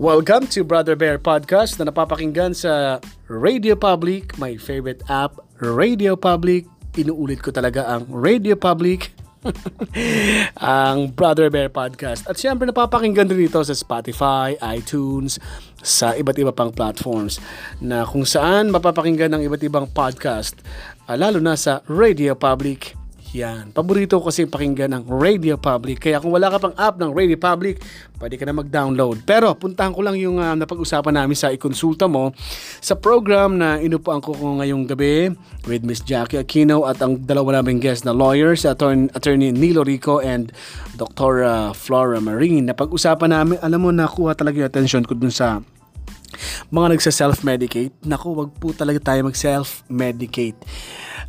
Welcome to Brother Bear Podcast na napapakinggan sa Radio Public, my favorite app, Radio Public. Inuulit ko talaga ang Radio Public, ang Brother Bear Podcast. At syempre napapakinggan din dito sa Spotify, iTunes, sa iba't iba pang platforms na kung saan mapapakinggan ng iba't ibang podcast, uh, lalo na sa Radio Public yan. Paborito ko kasi pakinggan ng Radio Public. Kaya kung wala ka pang app ng Radio Public, pwede ka na mag-download. Pero puntahan ko lang yung uh, napag-usapan namin sa ikonsulta mo sa program na inupuan ko ngayong gabi with Miss Jackie Aquino at ang dalawa naming guest na lawyers, attorney, attorney Nilo Rico and Dr. Uh, Flora Marine. Napag-usapan namin, alam mo, nakuha talaga yung attention ko dun sa mga nagsa-self-medicate. Naku, wag po talaga tayo mag-self-medicate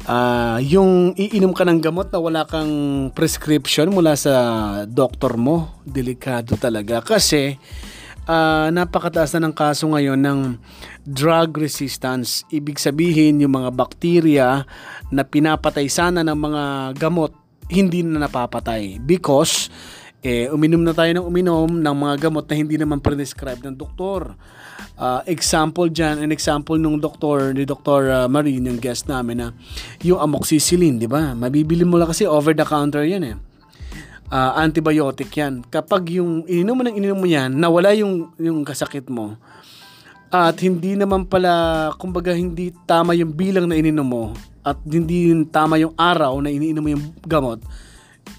uh, yung iinom ka ng gamot na wala kang prescription mula sa doktor mo, delikado talaga. Kasi uh, napakataas na ng kaso ngayon ng drug resistance. Ibig sabihin yung mga bakterya na pinapatay sana ng mga gamot, hindi na napapatay. Because eh, uminom na tayo ng uminom ng mga gamot na hindi naman prescribe ng doktor. Uh, example dyan, an example nung doktor, ni Dr. Uh, Marine, yung guest namin na yung amoxicillin, di ba? Mabibili mo lang kasi over the counter yan eh. Uh, antibiotic yan. Kapag yung ininom mo ng ininom mo yan, nawala yung, yung kasakit mo, at hindi naman pala, kumbaga hindi tama yung bilang na ininom mo, at hindi tama yung araw na iniinom mo yung gamot,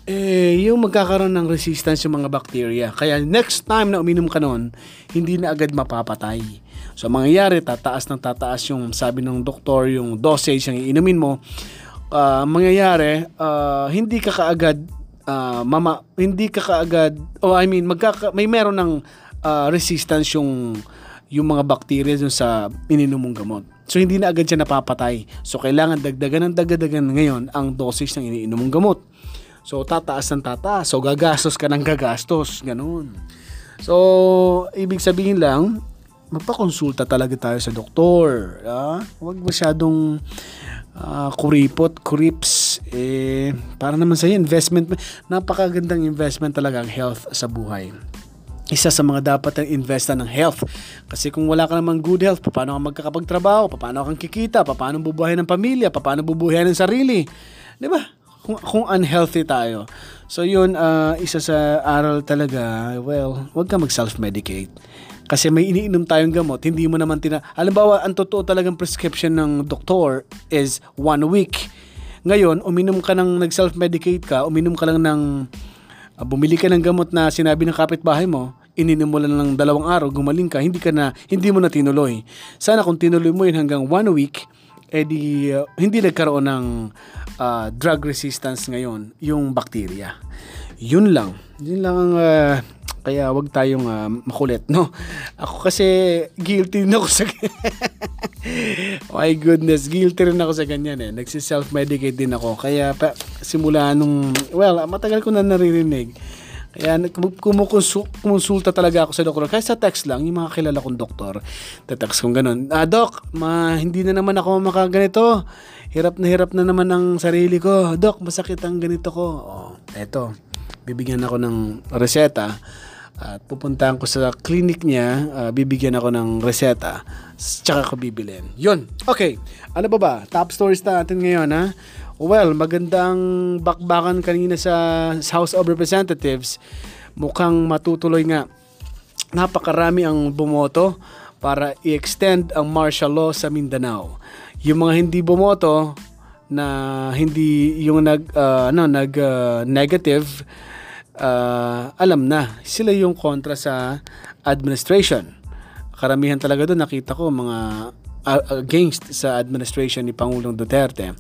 eh, yung magkakaroon ng resistance yung mga bacteria. Kaya next time na uminom ka nun, hindi na agad mapapatay. So, mangyayari, tataas ng tataas yung sabi ng doktor, yung dosage yung iinumin mo. Uh, mangyayari, uh, hindi ka kaagad, uh, mama, hindi ka kaagad, oh, I mean, magkaka, may meron ng uh, resistance yung yung mga bacteria dun sa ininom mong gamot. So, hindi na agad siya napapatay. So, kailangan dagdagan ng dagdagan ngayon ang dosage ng iniinom mong gamot. So, tataas ng tataas. So, gagastos ka ng gagastos. Ganun. So, ibig sabihin lang, magpakonsulta talaga tayo sa doktor. Ah? Huwag masyadong uh, kuripot, kurips. Eh, para naman sa investment. Napakagandang investment talaga ang health sa buhay isa sa mga dapat ang investa ng health. Kasi kung wala ka namang good health, paano ka magkakapagtrabaho, paano kang kikita, paano bubuhayin ng pamilya, paano bubuhayin ng sarili. Di ba? Kung, kung unhealthy tayo. So yun, uh, isa sa aral talaga, well, wag ka mag-self-medicate. Kasi may iniinom tayong gamot, hindi mo naman tina... Halimbawa, ang totoo talagang prescription ng doktor is one week. Ngayon, uminom ka ng nag-self-medicate ka, uminom ka lang ng... Uh, bumili ka ng gamot na sinabi ng kapitbahay mo, ininom mo lang ng dalawang araw, gumaling ka, hindi ka na, hindi mo na tinuloy. Sana kung tinuloy mo yun hanggang one week, eh di, uh, hindi nagkaroon ng uh, drug resistance ngayon, yung bacteria. Yun lang. Yun lang ang uh, kaya wag tayong uh, makulit, no? Ako kasi guilty na ako sa My goodness, guilty rin ako sa ganyan eh. Nagsi-self-medicate din ako. Kaya pa, simula nung, well, matagal ko na naririnig kaya kumukonsulta talaga ako sa doktor. Kaya sa text lang, yung mga kilala kong doktor, text kong ganun, ah, Dok, ma, hindi na naman ako makaganito. Hirap na hirap na naman ang sarili ko. Dok, masakit ang ganito ko. Oh, eto, bibigyan ako ng reseta at pupuntahan ko sa clinic niya, uh, bibigyan ako ng reseta, tsaka ko bibilin. Yun. Okay. Ano ba ba? Top stories natin ngayon, ha? Well, magandang bakbakan kanina sa House of Representatives. Mukhang matutuloy nga. Napakarami ang bumoto para i-extend ang martial law sa Mindanao. Yung mga hindi bumoto na hindi yung nag uh, ano nag uh, negative uh, alam na sila yung kontra sa administration. Karamihan talaga doon nakita ko mga against sa administration ni Pangulong Duterte.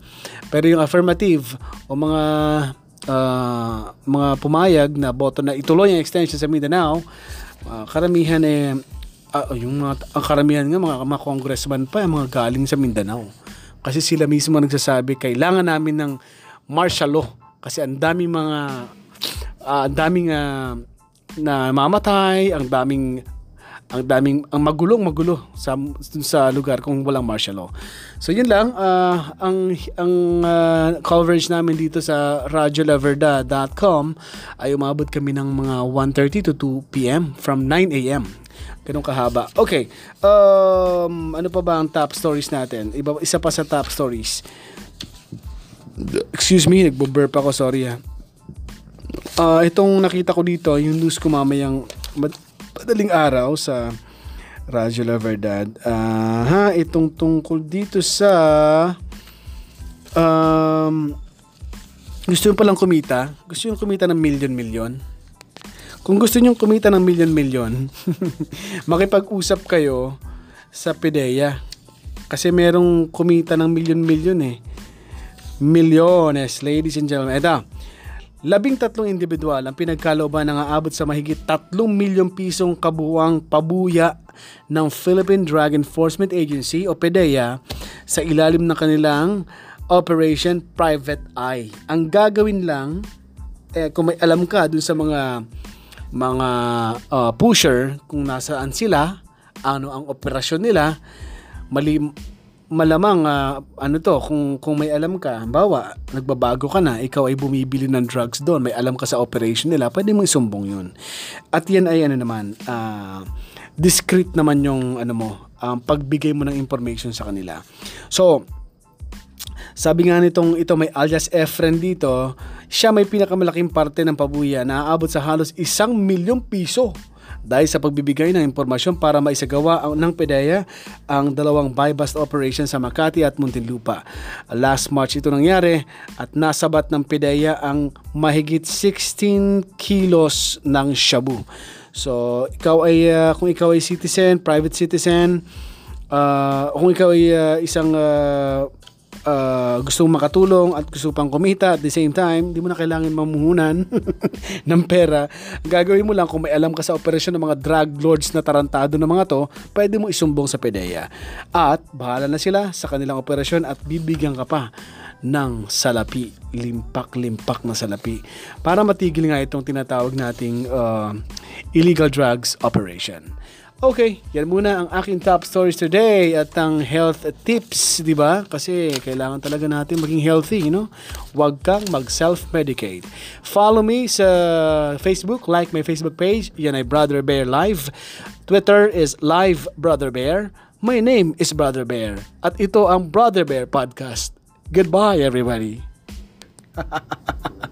Pero yung affirmative o mga uh, mga pumayag na boto na ituloy ang extension sa Mindanao, uh, karamihan eh uh, yung mga ang karamihan nga mga, mga congressman pa mga galing sa Mindanao. Kasi sila mismo nagsasabi kailangan namin ng martial law kasi ang daming mga uh, ang daming uh, na mamatay, ang daming ang daming ang magulong magulo sa sa lugar kung walang martial law. So yun lang uh, ang ang uh, coverage namin dito sa radiolaverda.com ay umabot kami ng mga 1:30 to 2 PM from 9 AM Ganun kahaba. Okay. Um, ano pa ba ang top stories natin? Iba, isa pa sa top stories. Excuse me, nagbo-burp ako. Sorry ha. Uh, itong nakita ko dito, yung news ko mamayang madaling araw sa Radyo La Verdad. Uh, itong tungkol dito sa um, gusto nyo palang kumita. Gusto nyo kumita ng milyon-milyon kung gusto nyong kumita ng milyon-milyon, makipag-usap kayo sa PDEA. Kasi merong kumita ng milyon-milyon eh. Milyones, ladies and gentlemen. Ito, labing tatlong individual ang pinagkalooban ng aabot sa mahigit tatlong milyong pisong kabuwang pabuya ng Philippine Drug Enforcement Agency o PDEA sa ilalim ng kanilang Operation Private Eye. Ang gagawin lang, eh, kung may alam ka dun sa mga mga uh, pusher kung nasaan sila, ano ang operasyon nila, mali malamang uh, ano to kung kung may alam ka bawa nagbabago ka na ikaw ay bumibili ng drugs doon may alam ka sa operation nila pwede mo isumbong yun. At yan ay ano naman uh, discreet naman yung ano mo um, pagbigay mo ng information sa kanila. So sabi nga nitong ito may alias Efren dito siya may pinakamalaking parte ng pabuya na aabot sa halos isang milyong piso dahil sa pagbibigay ng impormasyon para maisagawa ng PDEA ang dalawang buy-bust operation sa Makati at Muntinlupa. Last March ito nangyari at nasabat ng PDEA ang mahigit 16 kilos ng shabu. So, ikaw ay uh, kung ikaw ay citizen, private citizen, uh, kung ikaw ay uh, isang uh, uh, gusto makatulong at gusto pang kumita at the same time, hindi mo na kailangan mamuhunan ng pera. Gagawin mo lang kung may alam ka sa operasyon ng mga drug lords na tarantado ng mga to, pwede mo isumbong sa PDEA. At bahala na sila sa kanilang operasyon at bibigyan ka pa ng salapi, limpak-limpak na salapi para matigil nga itong tinatawag nating uh, illegal drugs operation. Okay, yan muna ang aking top stories today at ang health tips, di ba? Kasi kailangan talaga natin maging healthy, you know? Huwag kang mag-self-medicate. Follow me sa Facebook, like my Facebook page. Yan ay Brother Bear Live. Twitter is Live Brother Bear. My name is Brother Bear. At ito ang Brother Bear Podcast. Goodbye, everybody.